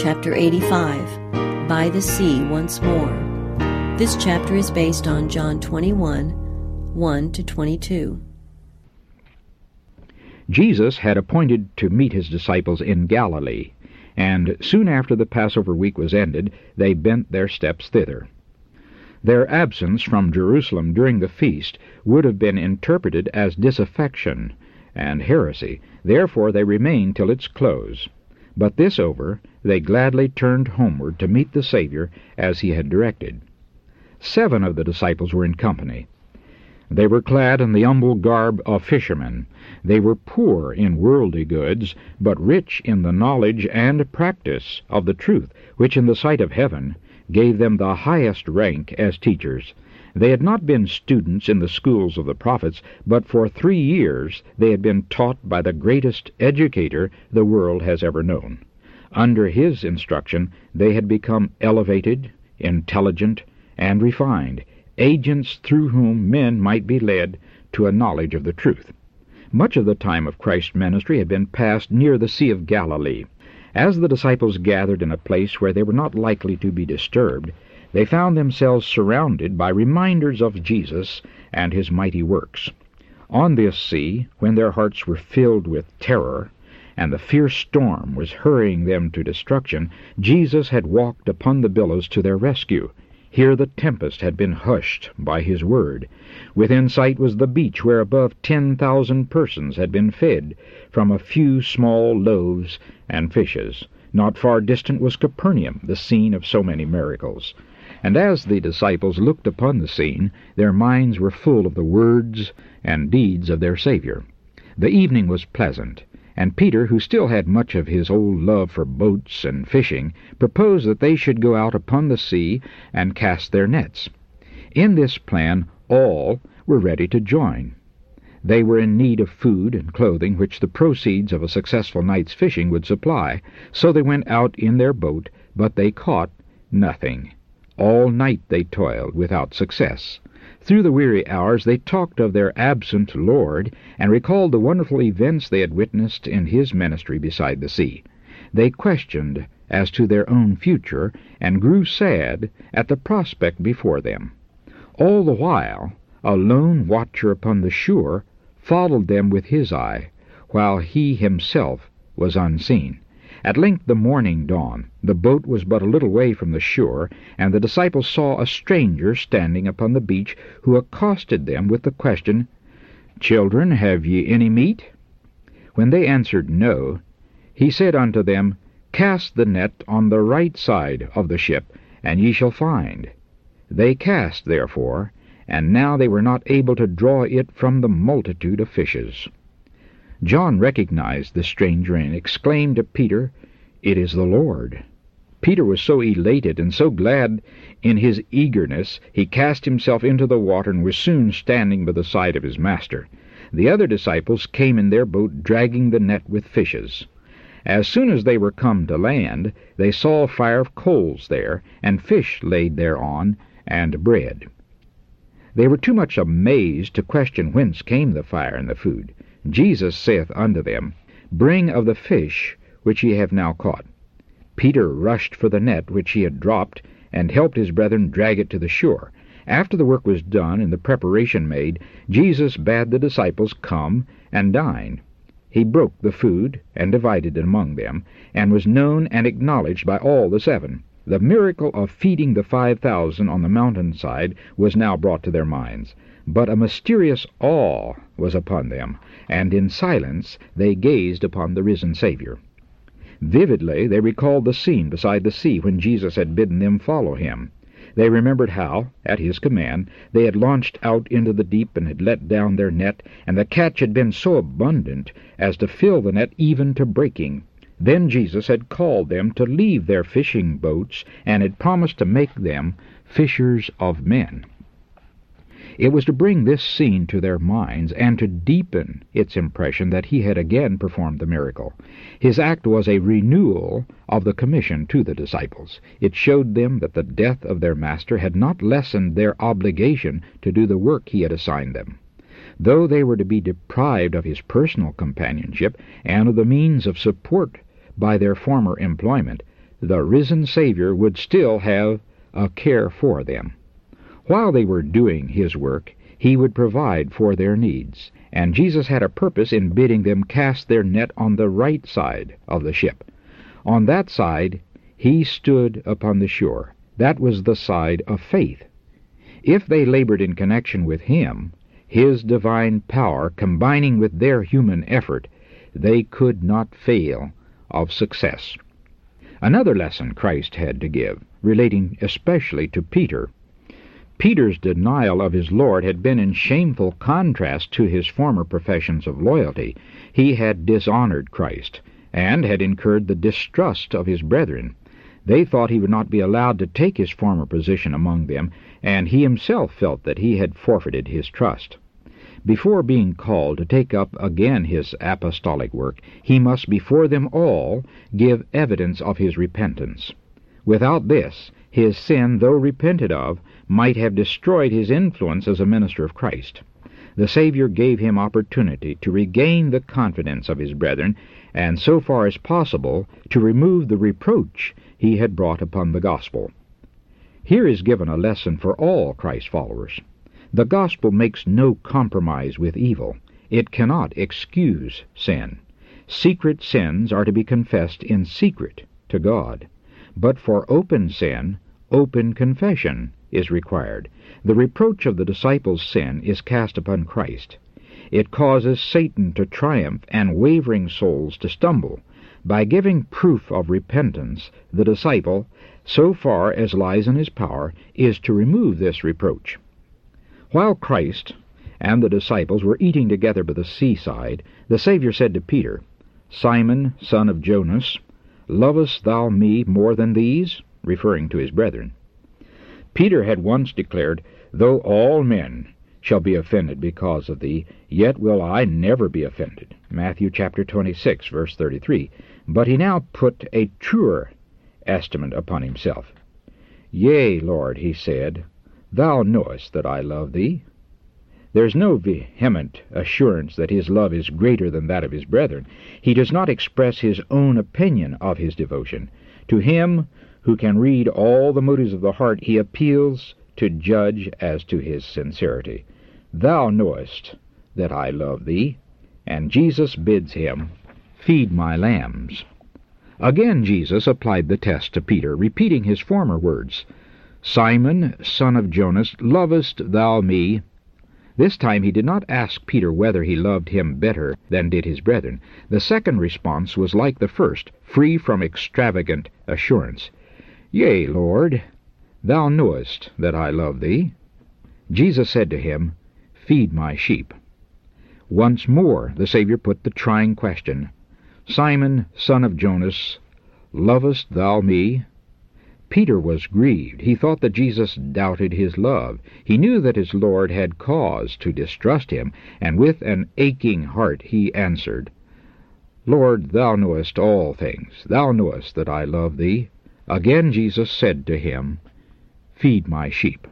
Chapter 85 By the Sea Once More. This chapter is based on John 21 1 to 22. Jesus had appointed to meet his disciples in Galilee, and soon after the Passover week was ended, they bent their steps thither. Their absence from Jerusalem during the feast would have been interpreted as disaffection and heresy, therefore they remained till its close. But this over, they gladly turned homeward to meet the Saviour as he had directed. Seven of the disciples were in company. They were clad in the humble garb of fishermen. They were poor in worldly goods, but rich in the knowledge and practice of the truth, which in the sight of heaven gave them the highest rank as teachers. They had not been students in the schools of the prophets, but for three years they had been taught by the greatest educator the world has ever known. Under his instruction they had become elevated, intelligent, and refined, agents through whom men might be led to a knowledge of the truth. Much of the time of Christ's ministry had been passed near the Sea of Galilee. As the disciples gathered in a place where they were not likely to be disturbed, they found themselves surrounded by reminders of Jesus and his mighty works. On this sea, when their hearts were filled with terror, and the fierce storm was hurrying them to destruction, Jesus had walked upon the billows to their rescue. Here the tempest had been hushed by his word. Within sight was the beach where above ten thousand persons had been fed from a few small loaves and fishes. Not far distant was Capernaum, the scene of so many miracles. And as the disciples looked upon the scene, their minds were full of the words and deeds of their Saviour. The evening was pleasant, and Peter, who still had much of his old love for boats and fishing, proposed that they should go out upon the sea and cast their nets. In this plan all were ready to join. They were in need of food and clothing, which the proceeds of a successful night's fishing would supply, so they went out in their boat, but they caught nothing. All night they toiled without success. Through the weary hours they talked of their absent Lord, and recalled the wonderful events they had witnessed in his ministry beside the sea. They questioned as to their own future, and grew sad at the prospect before them. All the while, a lone watcher upon the shore followed them with his eye, while he himself was unseen. At length the morning dawned. The boat was but a little way from the shore, and the disciples saw a stranger standing upon the beach, who accosted them with the question, Children, have ye any meat? When they answered no, he said unto them, Cast the net on the right side of the ship, and ye shall find. They cast, therefore, and now they were not able to draw it from the multitude of fishes. John recognized the stranger and exclaimed to Peter, It is the Lord. Peter was so elated and so glad in his eagerness, he cast himself into the water and was soon standing by the side of his master. The other disciples came in their boat dragging the net with fishes. As soon as they were come to land, they saw a fire of coals there, and fish laid thereon, and bread. They were too much amazed to question whence came the fire and the food. Jesus saith unto them, Bring of the fish which ye have now caught. Peter rushed for the net which he had dropped, and helped his brethren drag it to the shore. After the work was done and the preparation made, Jesus bade the disciples come and dine. He broke the food and divided it among them, and was known and acknowledged by all the seven. The miracle of feeding the five thousand on the mountainside was now brought to their minds. But a mysterious awe was upon them, and in silence they gazed upon the risen Saviour. Vividly they recalled the scene beside the sea when Jesus had bidden them follow him. They remembered how, at his command, they had launched out into the deep and had let down their net, and the catch had been so abundant as to fill the net even to breaking. Then Jesus had called them to leave their fishing boats and had promised to make them fishers of men. It was to bring this scene to their minds and to deepen its impression that he had again performed the miracle. His act was a renewal of the commission to the disciples. It showed them that the death of their Master had not lessened their obligation to do the work he had assigned them. Though they were to be deprived of his personal companionship and of the means of support by their former employment, the risen Savior would still have a care for them. While they were doing His work, He would provide for their needs, and Jesus had a purpose in bidding them cast their net on the right side of the ship. On that side He stood upon the shore. That was the side of faith. If they labored in connection with Him, His divine power combining with their human effort, they could not fail of success. Another lesson Christ had to give, relating especially to Peter. Peter's denial of his Lord had been in shameful contrast to his former professions of loyalty. He had dishonored Christ, and had incurred the distrust of his brethren. They thought he would not be allowed to take his former position among them, and he himself felt that he had forfeited his trust. Before being called to take up again his apostolic work, he must before them all give evidence of his repentance. Without this, his sin, though repented of, might have destroyed his influence as a minister of Christ. The Savior gave him opportunity to regain the confidence of his brethren, and so far as possible to remove the reproach he had brought upon the gospel. Here is given a lesson for all Christ followers. The gospel makes no compromise with evil. It cannot excuse sin. Secret sins are to be confessed in secret to God. But for open sin, open confession is required. The reproach of the disciples' sin is cast upon Christ. It causes Satan to triumph and wavering souls to stumble. By giving proof of repentance, the disciple, so far as lies in his power, is to remove this reproach. While Christ and the disciples were eating together by the seaside, the Saviour said to Peter, Simon, son of Jonas, lovest thou me more than these? referring to his brethren. Peter had once declared, Though all men shall be offended because of thee, yet will I never be offended. Matthew chapter 26, verse 33. But he now put a truer estimate upon himself. Yea, Lord, he said, Thou knowest that I love thee. There is no vehement assurance that his love is greater than that of his brethren. He does not express his own opinion of his devotion. To him who can read all the motives of the heart, he appeals to judge as to his sincerity. Thou knowest that I love thee. And Jesus bids him, Feed my lambs. Again Jesus applied the test to Peter, repeating his former words. Simon, son of Jonas, lovest thou me? This time he did not ask Peter whether he loved him better than did his brethren. The second response was like the first, free from extravagant assurance. Yea, Lord, thou knowest that I love thee. Jesus said to him, Feed my sheep. Once more the Saviour put the trying question, Simon, son of Jonas, lovest thou me? Peter was grieved. He thought that Jesus doubted his love. He knew that his Lord had cause to distrust him, and with an aching heart he answered, Lord, thou knowest all things. Thou knowest that I love thee. Again Jesus said to him, Feed my sheep.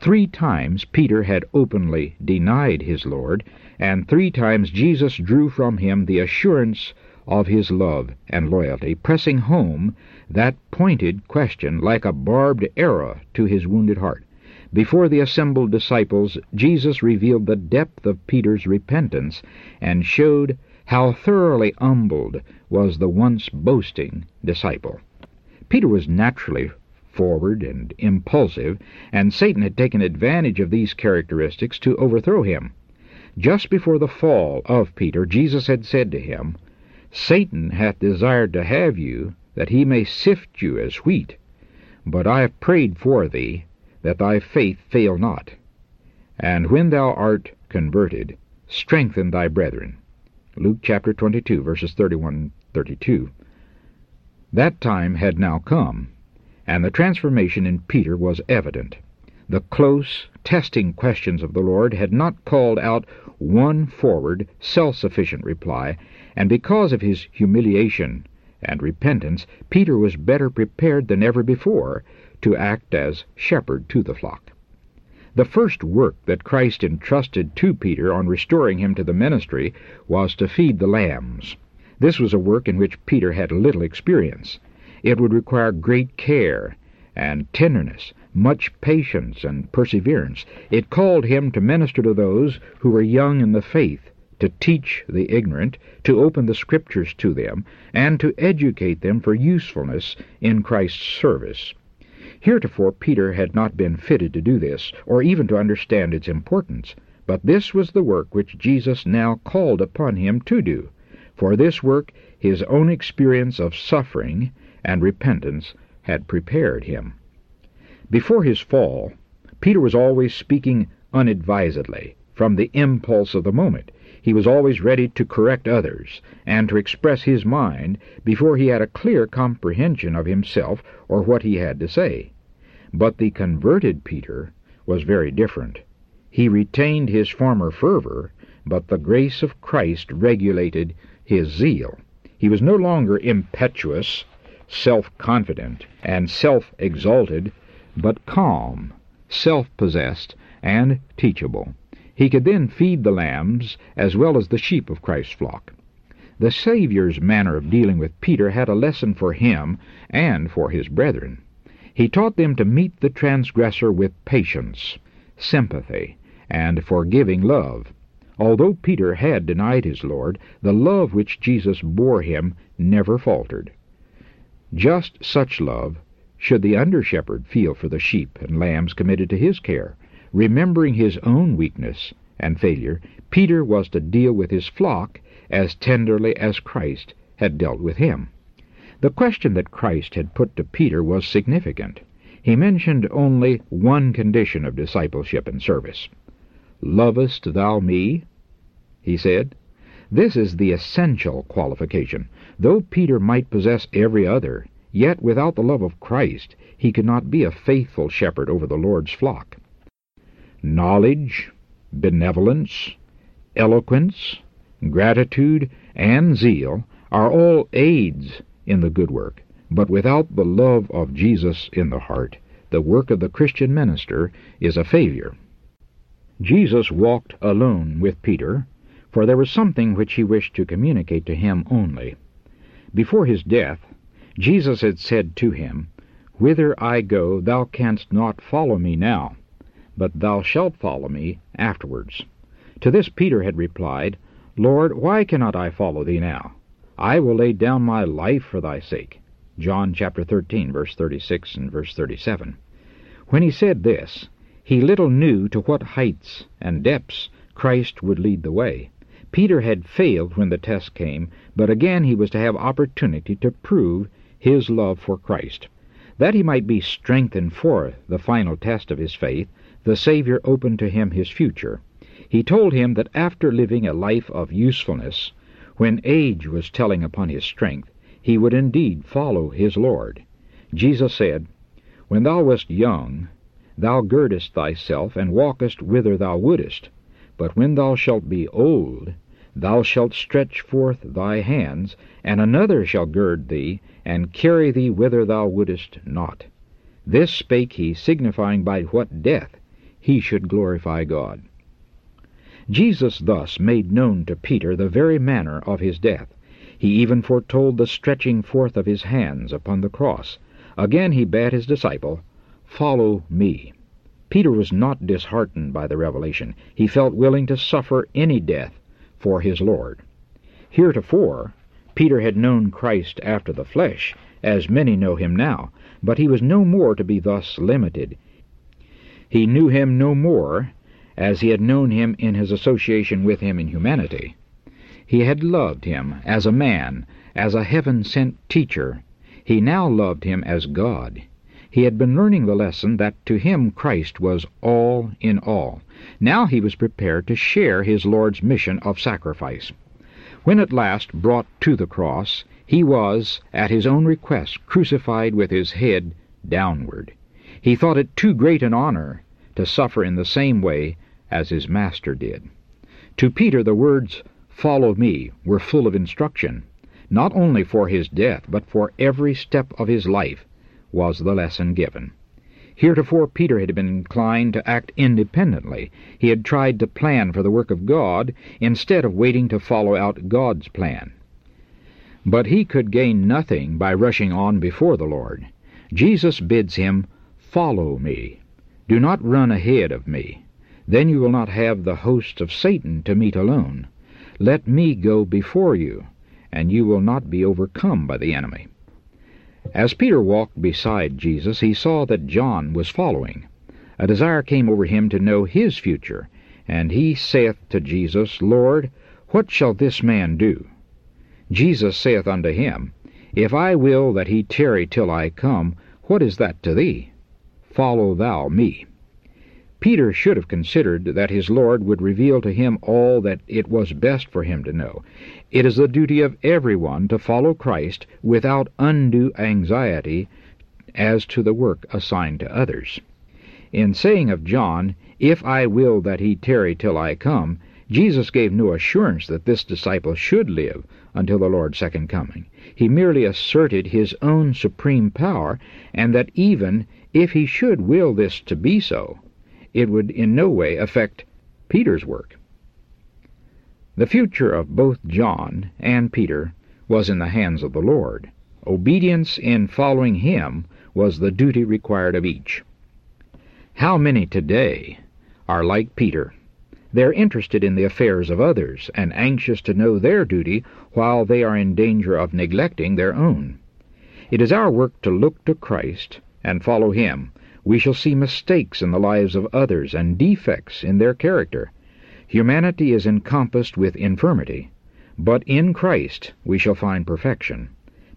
Three times Peter had openly denied his Lord, and three times Jesus drew from him the assurance of his love and loyalty, pressing home that pointed question like a barbed arrow to his wounded heart. Before the assembled disciples, Jesus revealed the depth of Peter's repentance and showed how thoroughly humbled was the once boasting disciple. Peter was naturally forward and impulsive, and Satan had taken advantage of these characteristics to overthrow him. Just before the fall of Peter, Jesus had said to him, Satan hath desired to have you, that he may sift you as wheat. But I have prayed for thee, that thy faith fail not. And when thou art converted, strengthen thy brethren. Luke chapter 22, verses 31 32. That time had now come, and the transformation in Peter was evident. The close, testing questions of the Lord had not called out one forward, self sufficient reply, and because of his humiliation and repentance, Peter was better prepared than ever before to act as shepherd to the flock. The first work that Christ entrusted to Peter on restoring him to the ministry was to feed the lambs. This was a work in which Peter had little experience. It would require great care and tenderness, much patience and perseverance. It called him to minister to those who were young in the faith, to teach the ignorant, to open the Scriptures to them, and to educate them for usefulness in Christ's service. Heretofore Peter had not been fitted to do this, or even to understand its importance, but this was the work which Jesus now called upon him to do. For this work his own experience of suffering and repentance had prepared him. Before his fall, Peter was always speaking unadvisedly, from the impulse of the moment. He was always ready to correct others, and to express his mind before he had a clear comprehension of himself or what he had to say. But the converted Peter was very different. He retained his former fervor, but the grace of Christ regulated his zeal. He was no longer impetuous self confident, and self exalted, but calm, self possessed, and teachable. He could then feed the lambs as well as the sheep of Christ's flock. The Saviour's manner of dealing with Peter had a lesson for him and for his brethren. He taught them to meet the transgressor with patience, sympathy, and forgiving love. Although Peter had denied his Lord, the love which Jesus bore him never faltered. Just such love should the under shepherd feel for the sheep and lambs committed to his care. Remembering his own weakness and failure, Peter was to deal with his flock as tenderly as Christ had dealt with him. The question that Christ had put to Peter was significant. He mentioned only one condition of discipleship and service. Lovest thou me? He said. This is the essential qualification. Though Peter might possess every other, yet without the love of Christ he could not be a faithful shepherd over the Lord's flock. Knowledge, benevolence, eloquence, gratitude, and zeal are all aids in the good work, but without the love of Jesus in the heart, the work of the Christian minister is a failure. Jesus walked alone with Peter, for there was something which he wished to communicate to him only. Before his death, Jesus had said to him, Whither I go, thou canst not follow me now, but thou shalt follow me afterwards. To this Peter had replied, Lord, why cannot I follow thee now? I will lay down my life for thy sake. John chapter 13, verse 36 and verse 37. When he said this, he little knew to what heights and depths Christ would lead the way. Peter had failed when the test came, but again he was to have opportunity to prove his love for Christ. That he might be strengthened for the final test of his faith, the Savior opened to him his future. He told him that after living a life of usefulness, when age was telling upon his strength, he would indeed follow his Lord. Jesus said, When thou wast young, thou girdest thyself, and walkest whither thou wouldest. But when thou shalt be old, thou shalt stretch forth thy hands, and another shall gird thee, and carry thee whither thou wouldest not. This spake he, signifying by what death he should glorify God. Jesus thus made known to Peter the very manner of his death. He even foretold the stretching forth of his hands upon the cross. Again he bade his disciple, Follow me. Peter was not disheartened by the revelation. He felt willing to suffer any death for his Lord. Heretofore, Peter had known Christ after the flesh, as many know him now, but he was no more to be thus limited. He knew him no more as he had known him in his association with him in humanity. He had loved him as a man, as a heaven sent teacher. He now loved him as God. He had been learning the lesson that to him Christ was all in all. Now he was prepared to share his Lord's mission of sacrifice. When at last brought to the cross, he was, at his own request, crucified with his head downward. He thought it too great an honor to suffer in the same way as his Master did. To Peter the words, Follow me, were full of instruction, not only for his death, but for every step of his life, was the lesson given. Heretofore Peter had been inclined to act independently. He had tried to plan for the work of God instead of waiting to follow out God's plan. But he could gain nothing by rushing on before the Lord. Jesus bids him, Follow me. Do not run ahead of me. Then you will not have the hosts of Satan to meet alone. Let me go before you, and you will not be overcome by the enemy. As Peter walked beside Jesus, he saw that John was following. A desire came over him to know his future, and he saith to Jesus, Lord, what shall this man do? Jesus saith unto him, If I will that he tarry till I come, what is that to thee? Follow thou me. Peter should have considered that his Lord would reveal to him all that it was best for him to know. It is the duty of everyone to follow Christ without undue anxiety as to the work assigned to others. In saying of John, If I will that he tarry till I come, Jesus gave no assurance that this disciple should live until the Lord's second coming. He merely asserted his own supreme power, and that even if he should will this to be so, it would in no way affect Peter's work. The future of both John and Peter was in the hands of the Lord. Obedience in following him was the duty required of each. How many today are like Peter? They're interested in the affairs of others and anxious to know their duty while they are in danger of neglecting their own. It is our work to look to Christ and follow Him we shall see mistakes in the lives of others and defects in their character. Humanity is encompassed with infirmity, but in Christ we shall find perfection.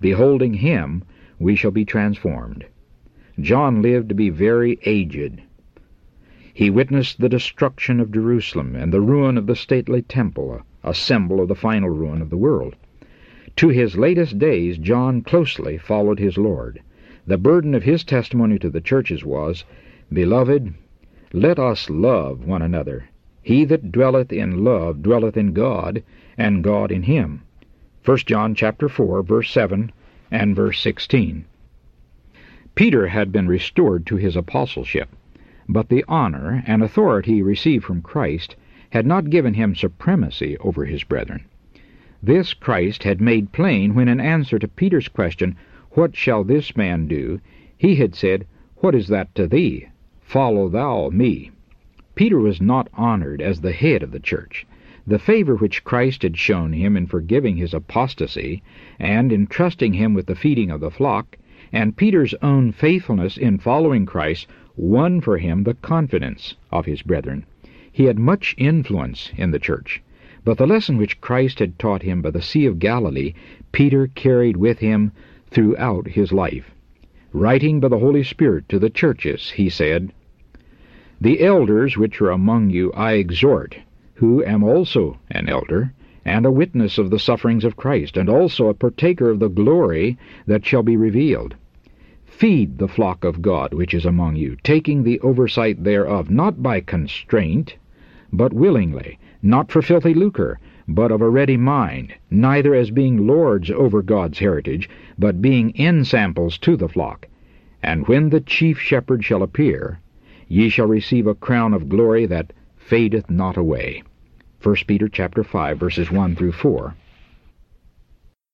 Beholding Him, we shall be transformed. John lived to be very aged. He witnessed the destruction of Jerusalem and the ruin of the stately temple, a symbol of the final ruin of the world. To his latest days, John closely followed his Lord. The burden of his testimony to the churches was, Beloved, let us love one another. He that dwelleth in love dwelleth in God, and God in him. 1 John chapter 4, verse 7 and verse 16. Peter had been restored to his apostleship, but the honor and authority received from Christ had not given him supremacy over his brethren. This Christ had made plain when in answer to Peter's question, what shall this man do? He had said, What is that to thee? Follow thou me. Peter was not honored as the head of the church. The favor which Christ had shown him in forgiving his apostasy, and in trusting him with the feeding of the flock, and Peter's own faithfulness in following Christ won for him the confidence of his brethren. He had much influence in the church. But the lesson which Christ had taught him by the Sea of Galilee, Peter carried with him throughout his life. Writing by the Holy Spirit to the churches, he said, The elders which are among you I exhort, who am also an elder, and a witness of the sufferings of Christ, and also a partaker of the glory that shall be revealed. Feed the flock of God which is among you, taking the oversight thereof, not by constraint, but willingly, not for filthy lucre, but of a ready mind, neither as being lords over God's heritage, but being ensamples to the flock. And when the chief shepherd shall appear, ye shall receive a crown of glory that fadeth not away. 1 Peter chapter 5 verses 1 through 4.